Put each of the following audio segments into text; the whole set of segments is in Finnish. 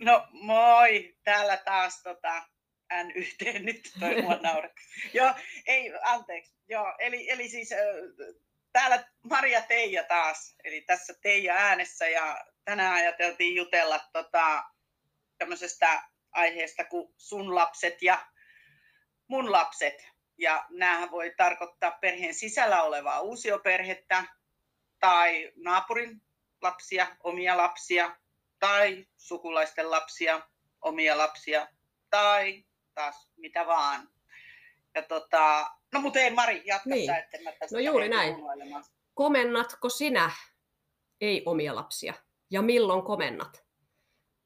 No moi, täällä taas tota, NYT nyt toi mua naura. Joo, ei, anteeksi. Joo, eli, eli siis täällä Maria Teija taas, eli tässä Teija äänessä ja tänään ajateltiin jutella tota, tämmöisestä aiheesta kuin sun lapset ja mun lapset. Ja näähän voi tarkoittaa perheen sisällä olevaa uusioperhettä tai naapurin lapsia, omia lapsia tai sukulaisten lapsia, omia lapsia tai taas mitä vaan. Ja tota, no mutta ei Mari, jatka niin. sä, mä tästä No juuri näin. Komennatko sinä ei omia lapsia? Ja milloin komennat?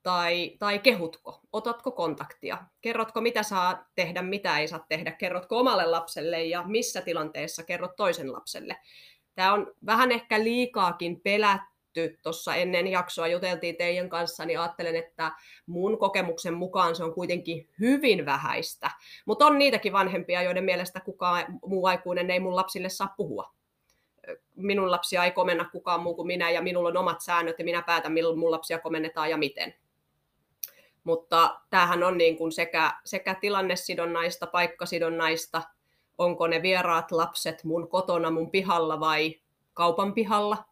Tai, tai kehutko? Otatko kontaktia? Kerrotko, mitä saa tehdä, mitä ei saa tehdä? Kerrotko omalle lapselle ja missä tilanteessa kerrot toisen lapselle? Tämä on vähän ehkä liikaakin pelätty tehty. Tuossa ennen jaksoa juteltiin teidän kanssa, niin ajattelen, että mun kokemuksen mukaan se on kuitenkin hyvin vähäistä. Mutta on niitäkin vanhempia, joiden mielestä kukaan muu aikuinen ei mun lapsille saa puhua. Minun lapsia ei komenna kukaan muu kuin minä, ja minulla on omat säännöt, ja minä päätän, milloin mun lapsia komennetaan ja miten. Mutta tämähän on niin kuin sekä, sekä tilannesidonnaista, paikkasidonnaista, onko ne vieraat lapset mun kotona, mun pihalla vai kaupan pihalla,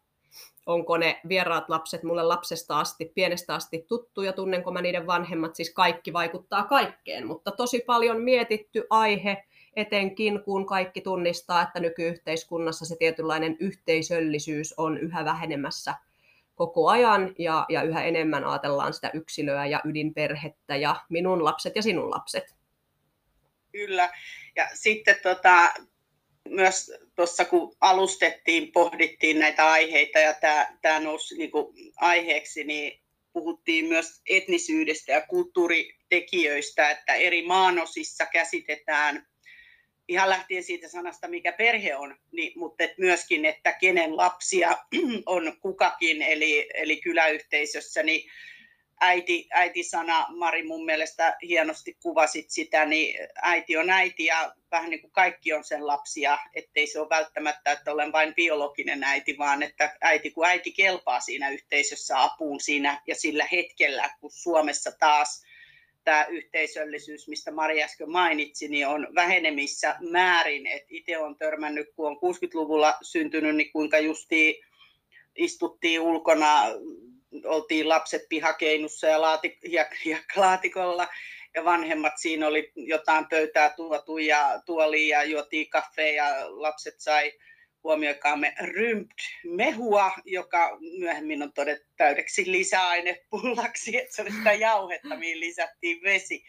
onko ne vieraat lapset mulle lapsesta asti, pienestä asti tuttuja, tunnenko mä niiden vanhemmat, siis kaikki vaikuttaa kaikkeen, mutta tosi paljon mietitty aihe, etenkin kun kaikki tunnistaa, että nykyyhteiskunnassa se tietynlainen yhteisöllisyys on yhä vähenemässä koko ajan ja, ja yhä enemmän ajatellaan sitä yksilöä ja ydinperhettä ja minun lapset ja sinun lapset. Kyllä. Ja sitten tota, myös tuossa kun alustettiin, pohdittiin näitä aiheita ja tämä, tämä nousi niin kuin aiheeksi, niin puhuttiin myös etnisyydestä ja kulttuuritekijöistä, että eri maanosissa käsitetään ihan lähtien siitä sanasta, mikä perhe on, niin, mutta et myöskin, että kenen lapsia on kukakin, eli, eli kyläyhteisössä, niin äiti, äiti-sana, Mari mun mielestä hienosti kuvasit sitä, niin äiti on äiti ja vähän niin kuin kaikki on sen lapsia, ettei se ole välttämättä, että olen vain biologinen äiti, vaan että äiti kun äiti kelpaa siinä yhteisössä apuun siinä ja sillä hetkellä, kun Suomessa taas tämä yhteisöllisyys, mistä Mari äsken mainitsi, niin on vähenemissä määrin. Et itse olen törmännyt, kun on 60-luvulla syntynyt, niin kuinka justiin istuttiin ulkona oltiin lapset pihakeinussa ja laati, hiekkalaatikolla ja vanhemmat siinä oli jotain pöytää tuotu ja tuoliin ja juotiin kaffea ja lapset sai huomioikaamme rympt mehua, joka myöhemmin on todettu täydeksi lisäainepullaksi, että se oli sitä jauhetta, mihin lisättiin vesi.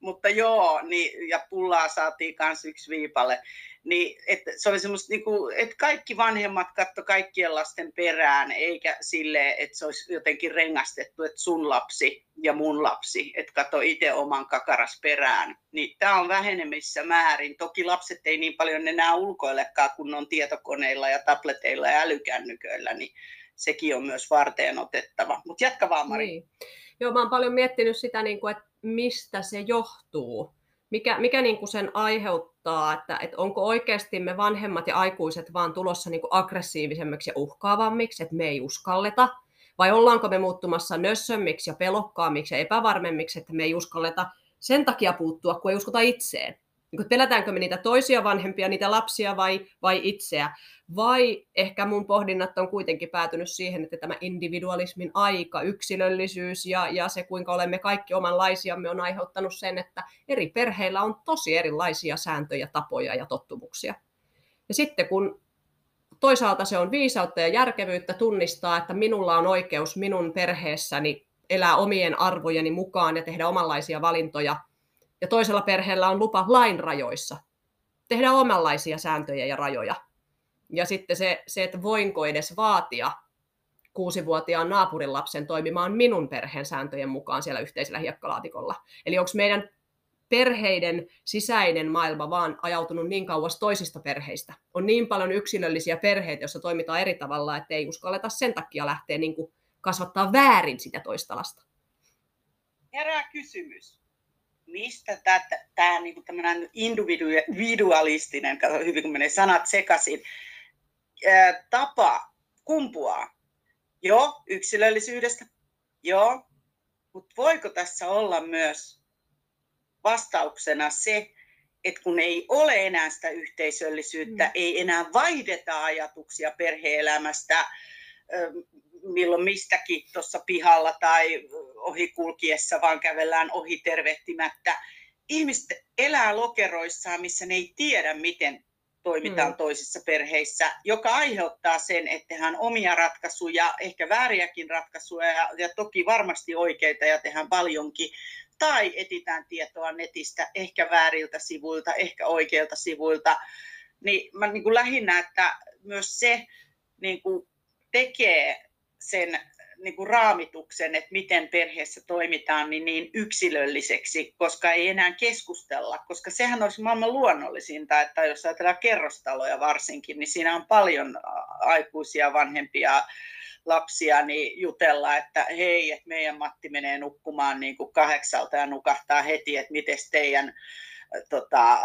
Mutta joo, niin, ja pullaa saatiin myös yksi viipale. Niin, että se oli semmoista, niin kuin, että kaikki vanhemmat katto kaikkien lasten perään, eikä sille, että se olisi jotenkin rengastettu, että sun lapsi ja mun lapsi, että katso itse oman kakaras perään. Niin tämä on vähenemissä määrin. Toki lapset ei niin paljon enää ulkoillekaan, kun on tietokoneilla ja tableteilla ja älykännyköillä, niin sekin on myös varteen otettava. Mutta jatka vaan, Mari. Niin. Joo, mä oon paljon miettinyt sitä, niin kuin, että mistä se johtuu mikä, mikä niin kuin sen aiheuttaa, että, että onko oikeasti me vanhemmat ja aikuiset vaan tulossa niin kuin aggressiivisemmiksi ja uhkaavammiksi, että me ei uskalleta, vai ollaanko me muuttumassa nössömmiksi ja pelokkaammiksi ja epävarmemmiksi, että me ei uskalleta sen takia puuttua, kun ei uskota itseen niin pelätäänkö me niitä toisia vanhempia, niitä lapsia vai, vai itseä. Vai ehkä mun pohdinnat on kuitenkin päätynyt siihen, että tämä individualismin aika, yksilöllisyys ja, ja se, kuinka olemme kaikki omanlaisiamme, on aiheuttanut sen, että eri perheillä on tosi erilaisia sääntöjä, tapoja ja tottumuksia. Ja sitten kun toisaalta se on viisautta ja järkevyyttä tunnistaa, että minulla on oikeus minun perheessäni elää omien arvojeni mukaan ja tehdä omanlaisia valintoja – ja toisella perheellä on lupa lain rajoissa tehdä omanlaisia sääntöjä ja rajoja. Ja sitten se, se että voinko edes vaatia kuusivuotiaan naapurin lapsen toimimaan minun perheen sääntöjen mukaan siellä yhteisellä hiekkalaatikolla. Eli onko meidän perheiden sisäinen maailma vaan ajautunut niin kauas toisista perheistä. On niin paljon yksilöllisiä perheitä, joissa toimitaan eri tavalla, että ei uskalleta sen takia lähteä niin kuin kasvattaa väärin sitä toista lasta. Herää kysymys mistä tämä niinku individualistinen, kato hyvin kun menee sanat sekaisin, ää, tapa kumpuaa? Joo, yksilöllisyydestä. Joo, Mutta voiko tässä olla myös vastauksena se, että kun ei ole enää sitä yhteisöllisyyttä, mm. ei enää vaihdeta ajatuksia perheelämästä, milloin mistäkin tuossa pihalla tai ohikulkiessa, vaan kävellään ohi tervehtimättä. Ihmiset elää lokeroissaan, missä ne ei tiedä, miten toimitaan mm. toisissa perheissä, joka aiheuttaa sen, että tehdään omia ratkaisuja, ehkä vääriäkin ratkaisuja ja, ja toki varmasti oikeita ja tehdään paljonkin, tai etitään tietoa netistä, ehkä vääriltä sivuilta, ehkä oikeilta sivuilta. Niin mä niin kuin lähinnä, että myös se niin kuin tekee sen niin kuin raamituksen, että miten perheessä toimitaan, niin, niin yksilölliseksi, koska ei enää keskustella, koska sehän olisi maailman luonnollisinta, että jos ajatellaan kerrostaloja varsinkin, niin siinä on paljon aikuisia vanhempia lapsia niin jutella, että hei, että meidän Matti menee nukkumaan niin kuin kahdeksalta ja nukahtaa heti, että miten teidän tota,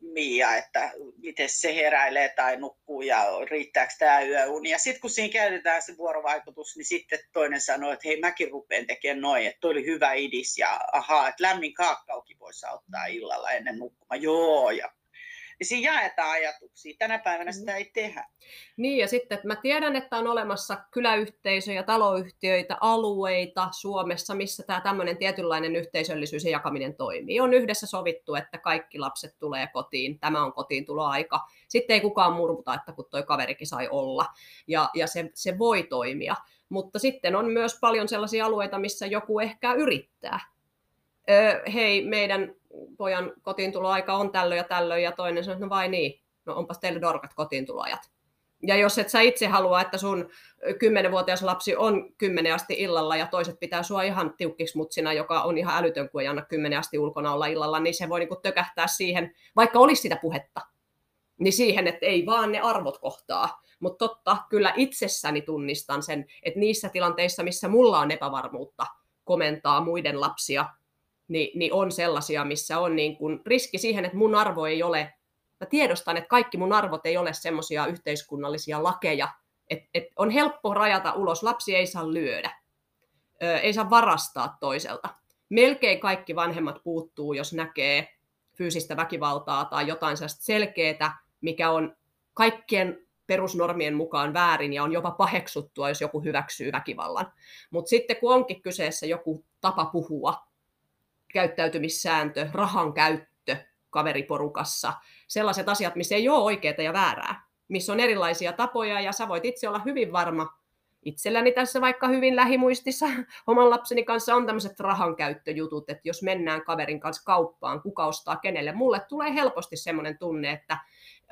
Mia, että miten se heräilee tai nukkuu ja riittääkö tämä yöuni. Ja sitten kun siinä käytetään se vuorovaikutus, niin sitten toinen sanoo, että hei mäkin rupean tekemään noin, että oli hyvä idis ja ahaa, että lämmin kaakkaukin voisi auttaa illalla ennen nukkumaan. Joo, ja niin siinä jaetaan ajatuksia. Tänä päivänä mm. sitä ei tehdä. Niin, ja sitten että mä tiedän, että on olemassa kyläyhteisöjä, taloyhtiöitä, alueita Suomessa, missä tämä tämmöinen tietynlainen yhteisöllisyys ja jakaminen toimii. On yhdessä sovittu, että kaikki lapset tulee kotiin, tämä on kotiin tuloaika. Sitten ei kukaan murmuta, että kun toi kaverikin sai olla, ja, ja se, se voi toimia. Mutta sitten on myös paljon sellaisia alueita, missä joku ehkä yrittää. Öö, hei, meidän pojan kotiintuloaika on tällöin ja tällöin, ja toinen sanoo, että no vai niin, no onpas teille dorkat kotiintuloajat. Ja jos et sä itse halua, että sun kymmenenvuotias lapsi on kymmenen asti illalla ja toiset pitää sua ihan tiukkiksi mutsina, joka on ihan älytön, kun ei anna kymmenen asti ulkona olla illalla, niin se voi niinku tökähtää siihen, vaikka olisi sitä puhetta, niin siihen, että ei vaan ne arvot kohtaa. Mutta totta, kyllä itsessäni tunnistan sen, että niissä tilanteissa, missä mulla on epävarmuutta komentaa muiden lapsia, niin, niin on sellaisia, missä on niin kuin riski siihen, että mun arvo ei ole, mä tiedostan, että kaikki mun arvot ei ole semmoisia yhteiskunnallisia lakeja, että et on helppo rajata ulos, lapsi ei saa lyödä, ö, ei saa varastaa toiselta. Melkein kaikki vanhemmat puuttuu, jos näkee fyysistä väkivaltaa tai jotain sellaista selkeää, mikä on kaikkien perusnormien mukaan väärin ja on jopa paheksuttua, jos joku hyväksyy väkivallan. Mutta sitten kun onkin kyseessä joku tapa puhua, käyttäytymissääntö, rahan käyttö kaveriporukassa, sellaiset asiat, missä ei ole oikeaa ja väärää, missä on erilaisia tapoja ja sä voit itse olla hyvin varma, itselläni tässä vaikka hyvin lähimuistissa oman lapseni kanssa on tämmöiset rahankäyttöjutut, että jos mennään kaverin kanssa kauppaan, kuka ostaa kenelle, mulle tulee helposti semmoinen tunne, että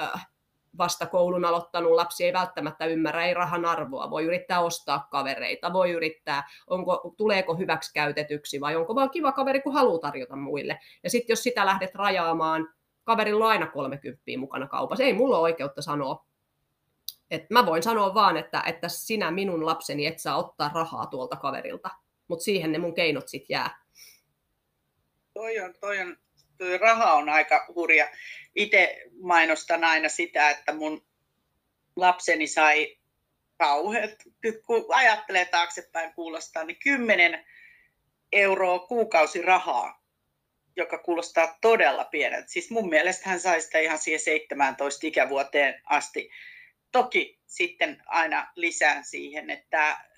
äh, vasta koulun aloittanut lapsi ei välttämättä ymmärrä, ei rahan arvoa, voi yrittää ostaa kavereita, voi yrittää, onko, tuleeko hyväksi käytetyksi vai onko vaan kiva kaveri, kun haluaa tarjota muille. Ja sitten jos sitä lähdet rajaamaan, kaverilla on aina 30 mukana kaupassa, ei mulla ole oikeutta sanoa. Et mä voin sanoa vaan, että, että sinä minun lapseni et saa ottaa rahaa tuolta kaverilta, mutta siihen ne mun keinot sitten jää. Toi on, toi on raha on aika hurja. Itse mainostan aina sitä, että mun lapseni sai kauheat, kun ajattelee taaksepäin kuulostaa, niin 10 euroa kuukausi rahaa, joka kuulostaa todella pieneltä. Siis mun mielestä hän sai sitä ihan siihen 17 ikävuoteen asti. Toki sitten aina lisään siihen, että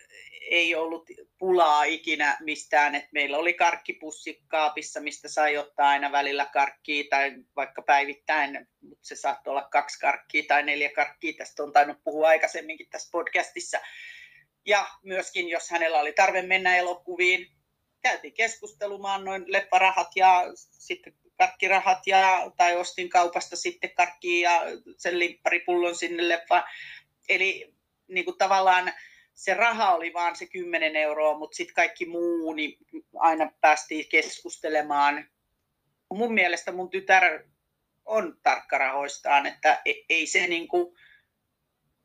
ei ollut pulaa ikinä mistään, että meillä oli karkkipussi kaapissa, mistä sai ottaa aina välillä karkkia tai vaikka päivittäin, mutta se saattoi olla kaksi karkkia tai neljä karkkia, tästä on tainnut puhua aikaisemminkin tässä podcastissa. Ja myöskin, jos hänellä oli tarve mennä elokuviin, käytiin keskustelumaan noin lepparahat ja sitten karkkirahat ja, tai ostin kaupasta sitten karkkia ja sen limpparipullon sinne leffa. Eli niin kuin tavallaan se raha oli vaan se 10 euroa, mutta sitten kaikki muu, niin aina päästiin keskustelemaan. Mun mielestä mun tytär on tarkkarahoistaan, että e-, ei se niin kuin,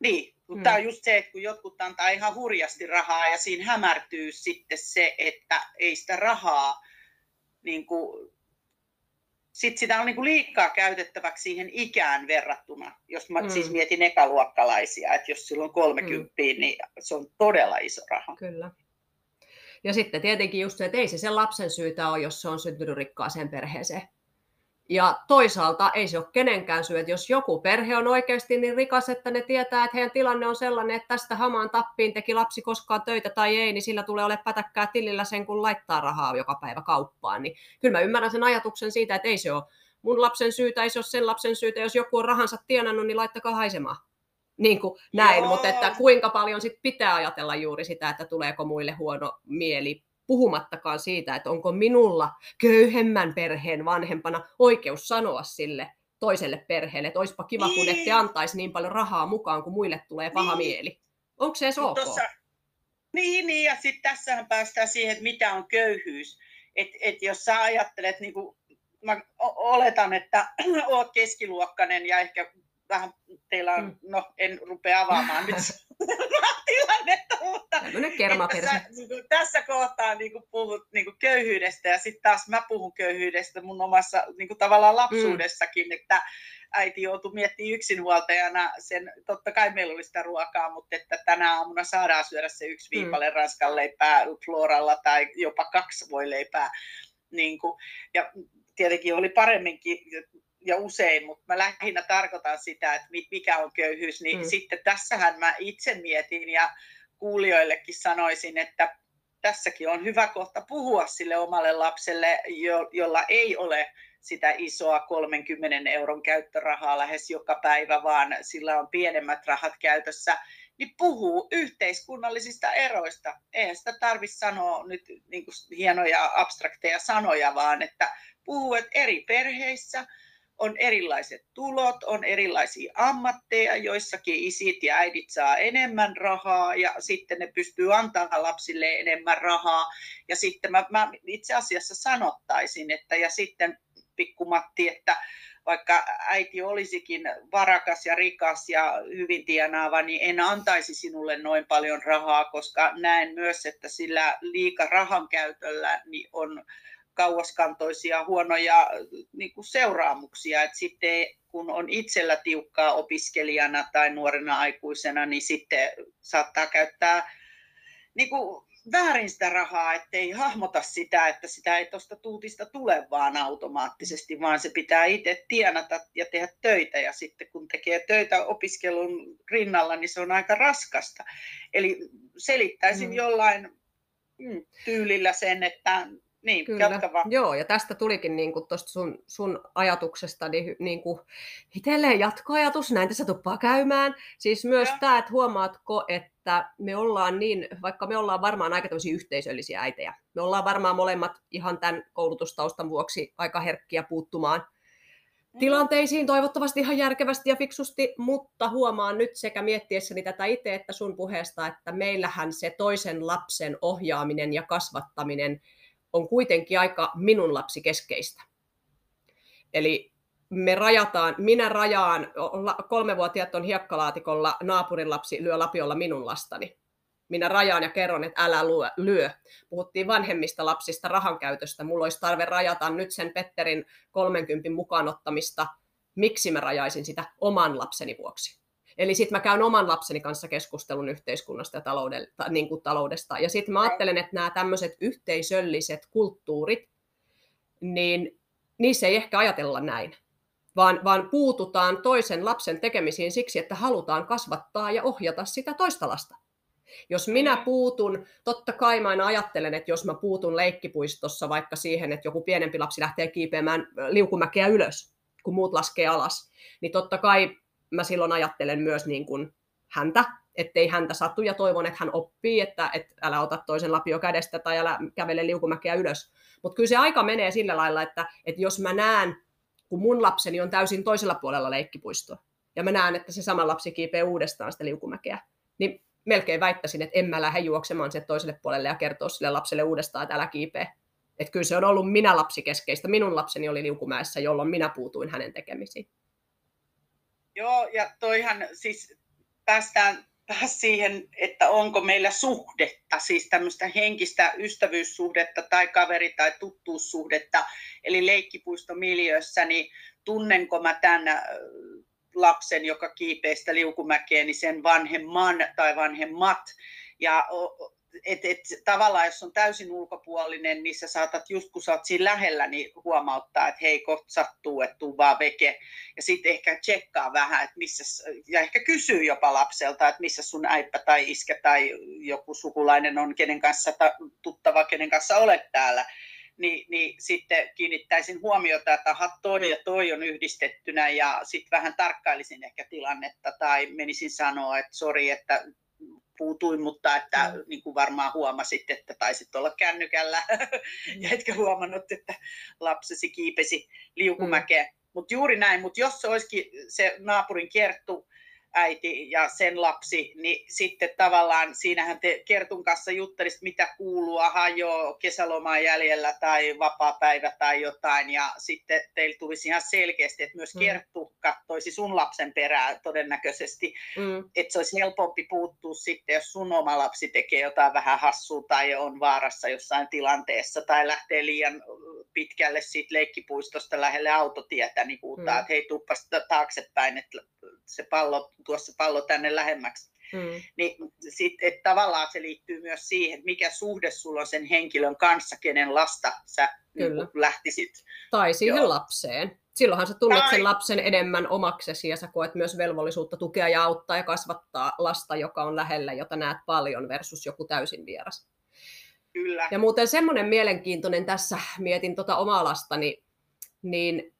niin, mutta hmm. tämä on just se, että kun jotkut antaa ihan hurjasti rahaa ja siinä hämärtyy sitten se, että ei sitä rahaa niin kuin sit sitä on niinku liikaa käytettäväksi siihen ikään verrattuna. Jos mä mm. siis mietin ekaluokkalaisia, että jos silloin 30, mm. niin se on todella iso raha. Kyllä. Ja sitten tietenkin just se, että ei se sen lapsen syytä ole, jos se on syntynyt rikkaaseen perheeseen. Ja toisaalta ei se ole kenenkään syy, että jos joku perhe on oikeasti niin rikas, että ne tietää, että heidän tilanne on sellainen, että tästä hamaan tappiin teki lapsi koskaan töitä tai ei, niin sillä tulee ole pätäkkää tilillä sen, kun laittaa rahaa joka päivä kauppaan. Niin kyllä mä ymmärrän sen ajatuksen siitä, että ei se ole mun lapsen syytä, ei se ole sen lapsen syytä, jos joku on rahansa tienannut, niin laittakaa haisemaan. Niin kuin näin, Joo. mutta että kuinka paljon sit pitää ajatella juuri sitä, että tuleeko muille huono mieli puhumattakaan siitä, että onko minulla köyhemmän perheen vanhempana oikeus sanoa sille toiselle perheelle, että olisipa kiva, niin. kun ette antaisi niin paljon rahaa mukaan, kun muille tulee paha niin. mieli. Onko se edes ok? Tossa, niin, niin, ja sitten tässähän päästään siihen, että mitä on köyhyys. Että et jos sä ajattelet, niin kuin, mä oletan, että oot keskiluokkainen ja ehkä vähän teillä on, mm. no en rupea avaamaan nyt tilannetta, mutta tässä, niin tässä kohtaa niin kuin puhut niin kuin köyhyydestä ja sitten taas mä puhun köyhyydestä mun omassa niin kuin tavallaan lapsuudessakin, mm. että äiti joutui miettimään yksinhuoltajana sen, totta kai meillä oli sitä ruokaa, mutta että tänä aamuna saadaan syödä se yksi mm. viipale mm. ranskan leipää floralla tai jopa kaksi voi leipää. Niin kuin, ja tietenkin oli paremminkin ja usein, mutta mä lähinnä tarkoitan sitä, että mikä on köyhyys, niin mm. sitten tässähän mä itse mietin ja kuulijoillekin sanoisin, että tässäkin on hyvä kohta puhua sille omalle lapselle, jo, jolla ei ole sitä isoa 30 euron käyttörahaa lähes joka päivä, vaan sillä on pienemmät rahat käytössä, niin puhuu yhteiskunnallisista eroista. Eihän sitä tarvitse sanoa nyt niin kuin hienoja abstrakteja sanoja, vaan että puhuu, että eri perheissä – on erilaiset tulot, on erilaisia ammatteja, joissakin isit ja äidit saa enemmän rahaa ja sitten ne pystyy antamaan lapsille enemmän rahaa. Ja sitten mä, mä itse asiassa sanottaisin, että ja sitten pikkumatti, että vaikka äiti olisikin varakas ja rikas ja hyvin tienaava, niin en antaisi sinulle noin paljon rahaa, koska näen myös, että sillä liika rahan käytöllä niin on kauaskantoisia huonoja niin kuin seuraamuksia. Et sitten kun on itsellä tiukkaa opiskelijana tai nuorena aikuisena, niin sitten saattaa käyttää niin kuin väärin sitä rahaa, ettei hahmota sitä, että sitä ei tuosta tuutista tule vaan automaattisesti, vaan se pitää itse tienata ja tehdä töitä. Ja sitten kun tekee töitä opiskelun rinnalla, niin se on aika raskasta. Eli selittäisin mm. jollain mm, tyylillä sen, että niin, Kyllä. Joo, ja tästä tulikin niin kuin tuosta sun, sun ajatuksesta niin, niin kuin itselleen jatkoajatus, näin tässä tuppaa käymään. Siis myös tämä, että huomaatko, että me ollaan niin, vaikka me ollaan varmaan aika tämmöisiä yhteisöllisiä äitejä, me ollaan varmaan molemmat ihan tämän koulutustaustan vuoksi aika herkkiä puuttumaan mm. tilanteisiin toivottavasti ihan järkevästi ja fiksusti, mutta huomaan nyt sekä miettiessäni tätä itse että sun puheesta, että meillähän se toisen lapsen ohjaaminen ja kasvattaminen – on kuitenkin aika minun lapsi keskeistä. Eli me rajataan, minä rajaan, kolmevuotiaat on hiekkalaatikolla, naapurin lapsi lyö lapiolla minun lastani. Minä rajaan ja kerron, että älä lyö. lyö. Puhuttiin vanhemmista lapsista rahan käytöstä. Mulla olisi tarve rajata nyt sen Petterin 30 mukaanottamista. Miksi mä rajaisin sitä oman lapseni vuoksi? Eli sitten mä käyn oman lapseni kanssa keskustelun yhteiskunnasta ja taloudesta. Niin kuin taloudesta. Ja sitten mä ajattelen, että nämä tämmöiset yhteisölliset kulttuurit, niin niissä ei ehkä ajatella näin, vaan, vaan puututaan toisen lapsen tekemisiin siksi, että halutaan kasvattaa ja ohjata sitä toista lasta. Jos minä puutun, totta kai mä aina ajattelen, että jos mä puutun leikkipuistossa vaikka siihen, että joku pienempi lapsi lähtee kiipeämään liukumäkeä ylös, kun muut laskee alas, niin totta kai mä silloin ajattelen myös niin kuin häntä, ettei häntä sattu ja toivon, että hän oppii, että, että älä ota toisen lapio kädestä tai älä kävele liukumäkeä ylös. Mutta kyllä se aika menee sillä lailla, että, että jos mä näen, kun mun lapseni on täysin toisella puolella leikkipuistoa, ja mä näen, että se sama lapsi kiipee uudestaan sitä liukumäkeä, niin melkein väittäisin, että en mä lähde juoksemaan sen toiselle puolelle ja kertoa sille lapselle uudestaan, että älä kiipee. Että kyllä se on ollut minä lapsikeskeistä. Minun lapseni oli liukumäessä, jolloin minä puutuin hänen tekemisiin. Joo, ja toihan siis päästään taas siihen, että onko meillä suhdetta, siis tämmöistä henkistä ystävyyssuhdetta tai kaveri- tai tuttuussuhdetta, eli leikkipuistomiljössä, niin tunnenko mä tämän lapsen, joka kiipee sitä liukumäkeä, niin sen vanhemman tai vanhemmat. Ja et, et, tavallaan jos on täysin ulkopuolinen, niin sä saatat just kun sä oot siinä lähellä, niin huomauttaa, että hei, kohta sattuu, että tuu vaan veke. Ja sitten ehkä tsekkaa vähän, että missä, ja ehkä kysyy jopa lapselta, että missä sun äippä tai iskä tai joku sukulainen on, kenen kanssa, tuttava, kenen kanssa olet täällä. Niin, niin sitten kiinnittäisin huomiota, että aha, toi ja toi on yhdistettynä ja sitten vähän tarkkailisin ehkä tilannetta tai menisin sanoa, että sori, että puutuin, mutta että mm. niin kuin varmaan huomasit, että taisit olla kännykällä mm. ja etkä huomannut, että lapsesi kiipesi liukumäkeen. Mm. Mutta juuri näin, mutta jos se olisikin se naapurin kerttu, äiti ja sen lapsi, niin sitten tavallaan siinähän te Kertun kanssa juttelisit, mitä kuuluu, aha joo, kesälomaa jäljellä tai vapaa-päivä tai jotain, ja sitten teillä tulisi ihan selkeästi, että myös mm. Kerttu katsoisi sun lapsen perää todennäköisesti, mm. että se olisi helpompi puuttua sitten, jos sun oma lapsi tekee jotain vähän hassua tai on vaarassa jossain tilanteessa tai lähtee liian pitkälle siitä leikkipuistosta lähelle autotietä, niin puhutaan, mm. että hei, tuppas taaksepäin, että se pallo, tuossa pallo tänne lähemmäksi. Mm. Niin sit, et tavallaan se liittyy myös siihen, mikä suhde sulla on sen henkilön kanssa, kenen lasta sä Niin lähtisit. Tai siihen Joo. lapseen. Silloinhan sä tunnet tai... sen lapsen enemmän omaksesi ja sä koet myös velvollisuutta tukea ja auttaa ja kasvattaa lasta, joka on lähellä, jota näet paljon versus joku täysin vieras. Kyllä. Ja muuten semmoinen mielenkiintoinen tässä, mietin tota omaa lastani, niin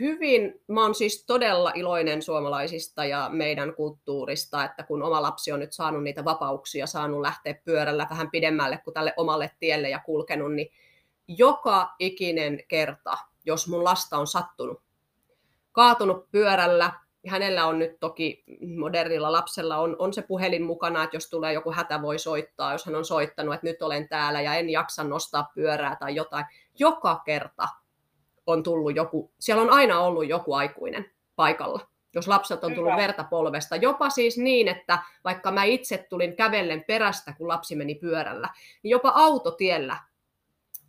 hyvin, mä oon siis todella iloinen suomalaisista ja meidän kulttuurista, että kun oma lapsi on nyt saanut niitä vapauksia, saanut lähteä pyörällä vähän pidemmälle kuin tälle omalle tielle ja kulkenut, niin joka ikinen kerta, jos mun lasta on sattunut, kaatunut pyörällä, hänellä on nyt toki modernilla lapsella on, on se puhelin mukana, että jos tulee joku hätä, voi soittaa, jos hän on soittanut, että nyt olen täällä ja en jaksa nostaa pyörää tai jotain. Joka kerta on tullut joku, siellä on aina ollut joku aikuinen paikalla, jos lapset on tullut Hyvä. verta polvesta. Jopa siis niin, että vaikka mä itse tulin kävellen perästä, kun lapsi meni pyörällä, niin jopa autotiellä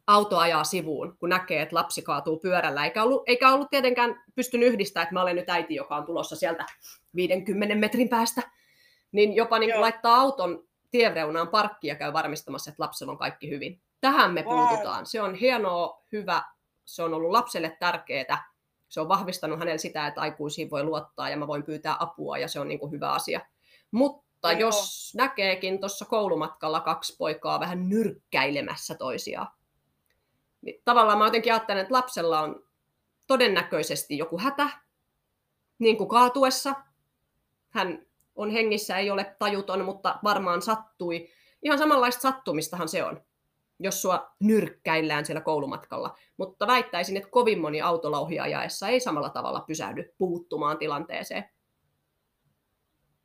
auto ajaa sivuun, kun näkee, että lapsi kaatuu pyörällä. Eikä ollut, eikä ollut tietenkään pystynyt yhdistämään, että mä olen nyt äiti, joka on tulossa sieltä 50 metrin päästä. Niin jopa niin laittaa auton tiereunaan parkki ja käy varmistamassa, että lapsella on kaikki hyvin. Tähän me puututaan. Se on hienoa, hyvä se on ollut lapselle tärkeää. Se on vahvistanut hänelle sitä, että aikuisiin voi luottaa ja mä voin pyytää apua ja se on niin kuin hyvä asia. Mutta Joo. jos näkeekin tuossa koulumatkalla kaksi poikaa vähän nyrkkäilemässä toisiaan, niin tavallaan mä jotenkin ajattelen, että lapsella on todennäköisesti joku hätä, niin kuin kaatuessa. Hän on hengissä, ei ole tajuton, mutta varmaan sattui. Ihan samanlaista sattumistahan se on jos sua nyrkkäillään siellä koulumatkalla. Mutta väittäisin, että kovin moni autolla ajaessa ei samalla tavalla pysähdy puuttumaan tilanteeseen.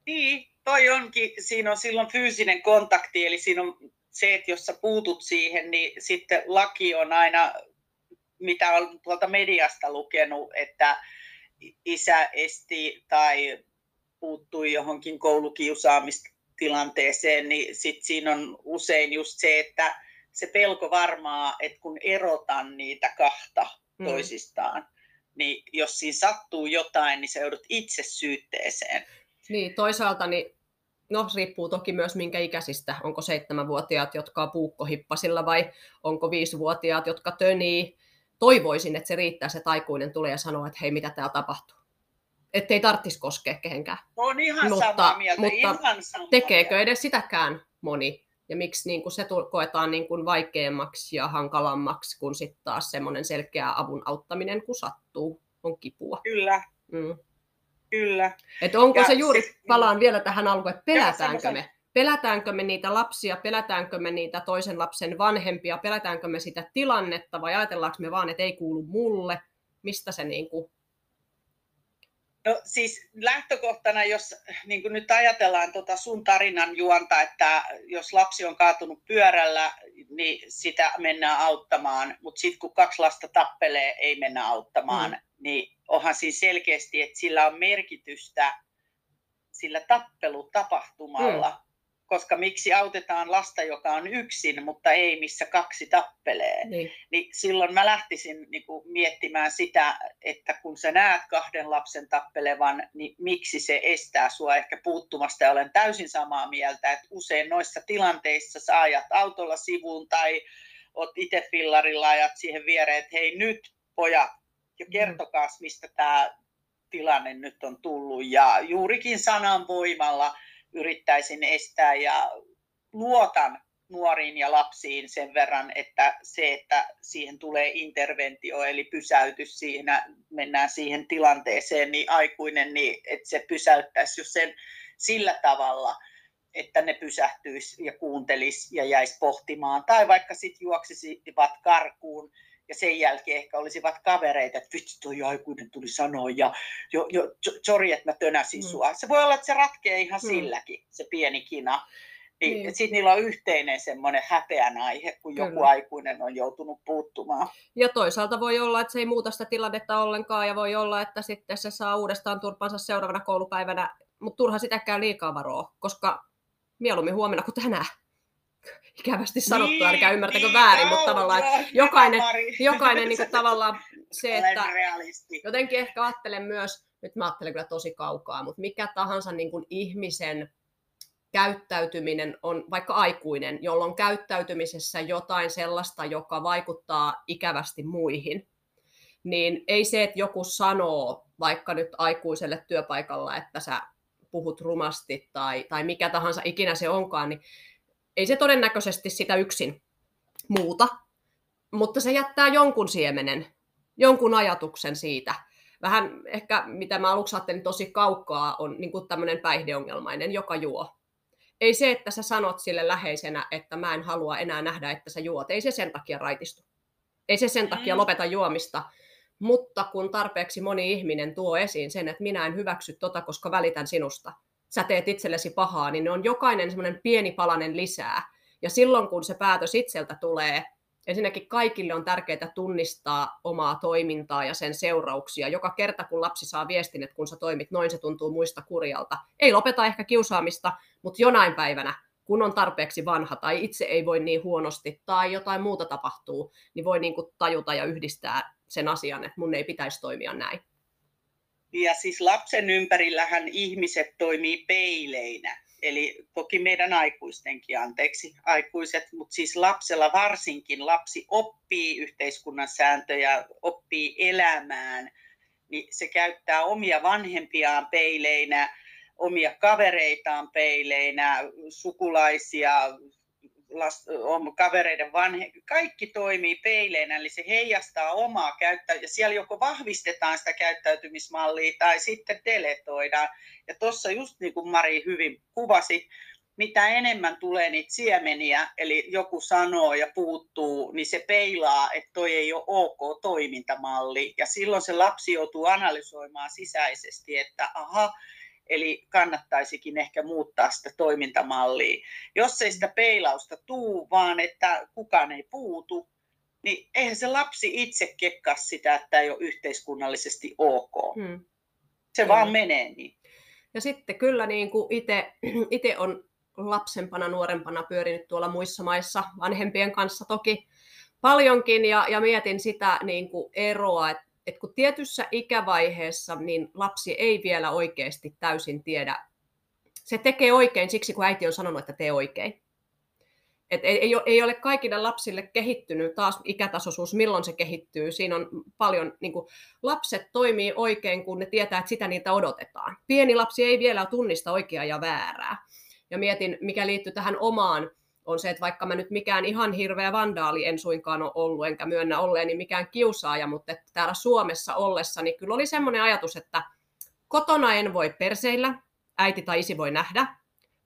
Niin, toi onkin, siinä on silloin fyysinen kontakti, eli siinä on se, että jos sä puutut siihen, niin sitten laki on aina, mitä on tuolta mediasta lukenut, että isä esti tai puuttui johonkin koulukiusaamistilanteeseen, niin sit siinä on usein just se, että se pelko varmaa, että kun erotan niitä kahta mm. toisistaan, niin jos siinä sattuu jotain, niin sä joudut itse syytteeseen. Niin, toisaalta niin No, riippuu toki myös minkä ikäisistä. Onko seitsemänvuotiaat, jotka on puukkohippasilla vai onko viisivuotiaat, jotka tönii. Toivoisin, että se riittää, se taikuinen tulee ja sanoo, että hei, mitä täällä tapahtuu. Että ei tarvitsisi koskea kehenkään. On ihan mutta, samaa mieltä, mutta ihan samaa tekeekö mieltä. edes sitäkään moni? Ja miksi niin kuin se koetaan niin kuin vaikeammaksi ja hankalammaksi kuin sitten taas semmoinen selkeä avun auttaminen, kun sattuu, on kipua. Kyllä. Mm. Kyllä. Et onko ja se juuri, se, palaan vielä tähän alkuun, että pelätäänkö me? Pelätäänkö me niitä lapsia, pelätäänkö me niitä toisen lapsen vanhempia, pelätäänkö me sitä tilannetta vai ajatellaanko me vaan, että ei kuulu mulle? Mistä se niin kuin No siis lähtökohtana, jos niin kuin nyt ajatellaan tuota sun tarinan juonta, että jos lapsi on kaatunut pyörällä, niin sitä mennään auttamaan, mutta sitten kun kaksi lasta tappelee, ei mennä auttamaan, mm. niin onhan siinä selkeästi, että sillä on merkitystä sillä tappelutapahtumalla, mm. Koska miksi autetaan lasta, joka on yksin, mutta ei missä kaksi tappelee. Niin, niin silloin mä lähtisin niin kuin, miettimään sitä, että kun sä näet kahden lapsen tappelevan, niin miksi se estää sua ehkä puuttumasta. Ja olen täysin samaa mieltä, että usein noissa tilanteissa sä ajat autolla sivuun tai oot itse fillarilla ajat siihen viereen, että hei nyt pojat, jo mm. kertokaa, mistä tämä tilanne nyt on tullut. Ja juurikin sanan voimalla yrittäisin estää ja luotan nuoriin ja lapsiin sen verran, että se, että siihen tulee interventio, eli pysäytys siinä, mennään siihen tilanteeseen, niin aikuinen, niin että se pysäyttäisi jo sen sillä tavalla, että ne pysähtyisi ja kuuntelisi ja jäisi pohtimaan, tai vaikka sitten juoksisivat karkuun, ja sen jälkeen ehkä olisivat kavereita, että vitsi toi aikuinen tuli sanoa ja jo, jo, sorry, että mä tönäsin mm. sua. Se voi olla, että se ratkee ihan mm. silläkin, se pieni kina. Niin, niin. Sitten niillä on yhteinen semmoinen häpeän aihe, kun Kyllä. joku aikuinen on joutunut puuttumaan. Ja toisaalta voi olla, että se ei muuta sitä tilannetta ollenkaan, ja voi olla, että sitten se saa uudestaan turpansa seuraavana koulupäivänä, mutta turha sitäkään liikaa varoa, koska mieluummin huomenna kuin tänään ikävästi sanottu, niin, älkää ymmärtäkö niin, väärin, mutta tavallaan että jokainen, jokainen niin kuin, tavallaan se, että jotenkin ehkä ajattelen myös, nyt mä ajattelen kyllä tosi kaukaa, mutta mikä tahansa niin kuin ihmisen käyttäytyminen on vaikka aikuinen, jolloin käyttäytymisessä jotain sellaista, joka vaikuttaa ikävästi muihin, niin ei se, että joku sanoo vaikka nyt aikuiselle työpaikalla, että sä puhut rumasti tai, tai mikä tahansa ikinä se onkaan, niin ei se todennäköisesti sitä yksin muuta, mutta se jättää jonkun siemenen, jonkun ajatuksen siitä. Vähän ehkä, mitä mä aluksi ajattelin tosi kaukaa, on niin tämmöinen päihdeongelmainen, joka juo. Ei se, että sä sanot sille läheisenä, että mä en halua enää nähdä, että sä juot. Ei se sen takia raitistu. Ei se sen takia mm. lopeta juomista. Mutta kun tarpeeksi moni ihminen tuo esiin sen, että minä en hyväksy tota, koska välitän sinusta, sä teet itsellesi pahaa, niin ne on jokainen semmoinen pieni palanen lisää. Ja silloin, kun se päätös itseltä tulee, ensinnäkin kaikille on tärkeää tunnistaa omaa toimintaa ja sen seurauksia. Joka kerta, kun lapsi saa viestin, että kun sä toimit noin, se tuntuu muista kurjalta. Ei lopeta ehkä kiusaamista, mutta jonain päivänä, kun on tarpeeksi vanha tai itse ei voi niin huonosti tai jotain muuta tapahtuu, niin voi niin kuin tajuta ja yhdistää sen asian, että mun ei pitäisi toimia näin. Ja siis lapsen ympärillähän ihmiset toimii peileinä. Eli toki meidän aikuistenkin, anteeksi, aikuiset, mutta siis lapsella varsinkin lapsi oppii yhteiskunnan sääntöjä, oppii elämään, niin se käyttää omia vanhempiaan peileinä, omia kavereitaan peileinä, sukulaisia, kavereiden vanhe, kaikki toimii peileinä, eli se heijastaa omaa käyttäytymistä, siellä joko vahvistetaan sitä käyttäytymismallia tai sitten deletoidaan. Ja tuossa just niin kuin Mari hyvin kuvasi, mitä enemmän tulee niitä siemeniä, eli joku sanoo ja puuttuu, niin se peilaa, että toi ei ole ok toimintamalli. Ja silloin se lapsi joutuu analysoimaan sisäisesti, että aha, Eli kannattaisikin ehkä muuttaa sitä toimintamallia. Jos ei sitä peilausta tuu, vaan että kukaan ei puutu, niin eihän se lapsi itse kekkaa sitä, että ei ole yhteiskunnallisesti ok. Hmm. Se hmm. vaan menee niin. Ja sitten kyllä niin kuin itse on lapsempana, nuorempana pyörinyt tuolla muissa maissa vanhempien kanssa toki paljonkin ja, ja mietin sitä niin kuin eroa, että että kun tietyssä ikävaiheessa niin lapsi ei vielä oikeasti täysin tiedä, se tekee oikein siksi, kun äiti on sanonut, että tee oikein. Et ei, ei, ole kaikille lapsille kehittynyt taas ikätasoisuus, milloin se kehittyy. Siinä on paljon, niin kuin, lapset toimii oikein, kun ne tietää, että sitä niitä odotetaan. Pieni lapsi ei vielä tunnista oikeaa ja väärää. Ja mietin, mikä liittyy tähän omaan on se, että vaikka mä nyt mikään ihan hirveä vandaali en suinkaan ole ollut, enkä myönnä olleeni mikään kiusaaja, mutta että täällä Suomessa ollessa, niin kyllä oli semmoinen ajatus, että kotona en voi perseillä, äiti tai isi voi nähdä,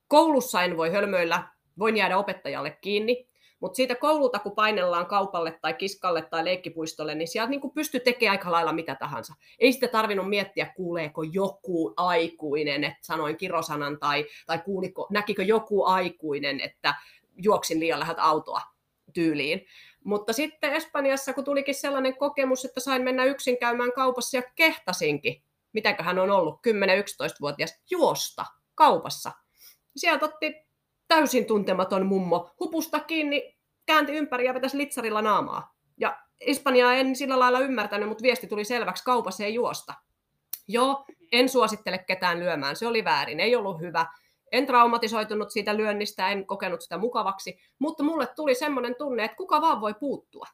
koulussa en voi hölmöillä, voin jäädä opettajalle kiinni, mutta siitä koululta, kun painellaan kaupalle tai kiskalle tai leikkipuistolle, niin sieltä niin pystyy tekemään aika lailla mitä tahansa. Ei sitä tarvinnut miettiä, kuuleeko joku aikuinen, että sanoin kirosanan, tai, tai kuuliko, näkikö joku aikuinen, että juoksin liian läheltä autoa tyyliin. Mutta sitten Espanjassa, kun tulikin sellainen kokemus, että sain mennä yksin käymään kaupassa ja kehtasinkin, mitäköhän on ollut, 10-11-vuotias, juosta kaupassa. Sieltä otti täysin tuntematon mummo, hupusta kiinni, käänti ympäri ja vetäisi litsarilla naamaa. Ja Espanjaa en sillä lailla ymmärtänyt, mutta viesti tuli selväksi, kaupassa ei juosta. Joo, en suosittele ketään lyömään, se oli väärin, ei ollut hyvä. En traumatisoitunut siitä lyönnistä, en kokenut sitä mukavaksi, mutta mulle tuli semmoinen tunne, että kuka vaan voi puuttua.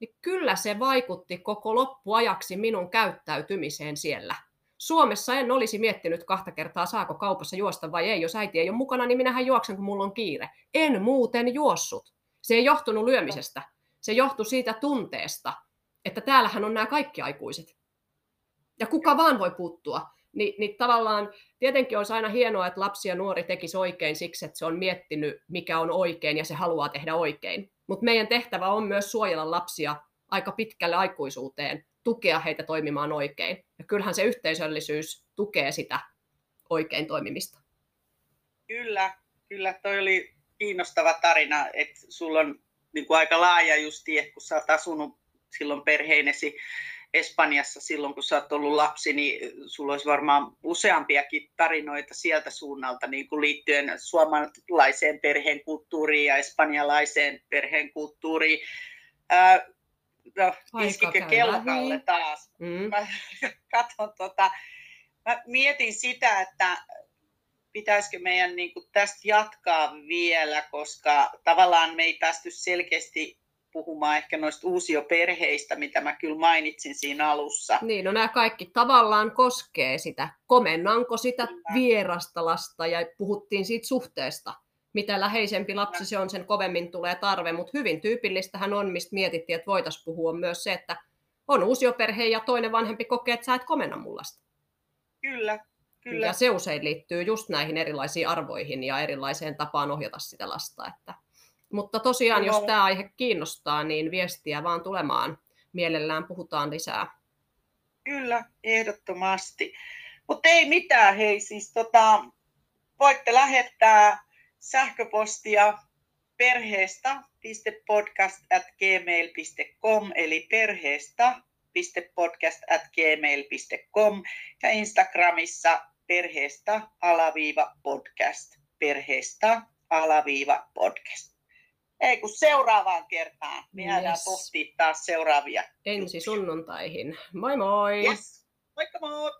Niin kyllä se vaikutti koko loppuajaksi minun käyttäytymiseen siellä. Suomessa en olisi miettinyt kahta kertaa, saako kaupassa juosta vai ei. Jos äiti ei ole mukana, niin minähän juoksen, kun mulla on kiire. En muuten juossut. Se ei johtunut lyömisestä. Se johtui siitä tunteesta, että täällähän on nämä kaikki aikuiset. Ja kuka vaan voi puuttua. Ni, niin tavallaan tietenkin olisi aina hienoa, että lapsi ja nuori tekisi oikein siksi, että se on miettinyt, mikä on oikein ja se haluaa tehdä oikein. Mutta meidän tehtävä on myös suojella lapsia aika pitkälle aikuisuuteen, tukea heitä toimimaan oikein. Ja kyllähän se yhteisöllisyys tukee sitä oikein toimimista. Kyllä, kyllä toi oli kiinnostava tarina, että sulla on niin kuin aika laaja justi, kun sä oot asunut silloin perheinesi Espanjassa silloin, kun sä oot ollut lapsi, niin sulla olisi varmaan useampiakin tarinoita sieltä suunnalta niin kuin liittyen suomalaiseen perheen kulttuuriin ja espanjalaiseen perheen kulttuuriin. Ää, no, iskikö kelkalle taas? Mm. Mä katson, tota, mä mietin sitä, että pitäisikö meidän niin kuin tästä jatkaa vielä, koska tavallaan me ei päästy selkeästi puhumaan ehkä noista uusioperheistä, mitä mä kyllä mainitsin siinä alussa. Niin, no nämä kaikki tavallaan koskee sitä. Komennanko sitä kyllä. vierasta lasta ja puhuttiin siitä suhteesta. Mitä läheisempi lapsi se on, sen kovemmin tulee tarve, mutta hyvin tyypillistähän on, mistä mietittiin, että voitaisiin puhua myös se, että on uusioperhe ja toinen vanhempi kokee, että sä et komenna mun lasta. Kyllä, Kyllä. Ja se usein liittyy just näihin erilaisiin arvoihin ja erilaiseen tapaan ohjata sitä lasta. Että mutta tosiaan, jos tämä aihe kiinnostaa, niin viestiä vaan tulemaan. Mielellään puhutaan lisää. Kyllä, ehdottomasti. Mutta ei mitään, hei siis tota, voitte lähettää sähköpostia perheesta.podcast.gmail.com eli perheesta.podcast.gmail.com ja Instagramissa perheestä alaviiva podcast. Perheestä alaviiva podcast. Ei kun seuraavaan kertaan. Me yes. jäädään pohtimaan taas seuraavia. Ensi juttuja. sunnuntaihin. Moi moi! Yes. Moikka moi!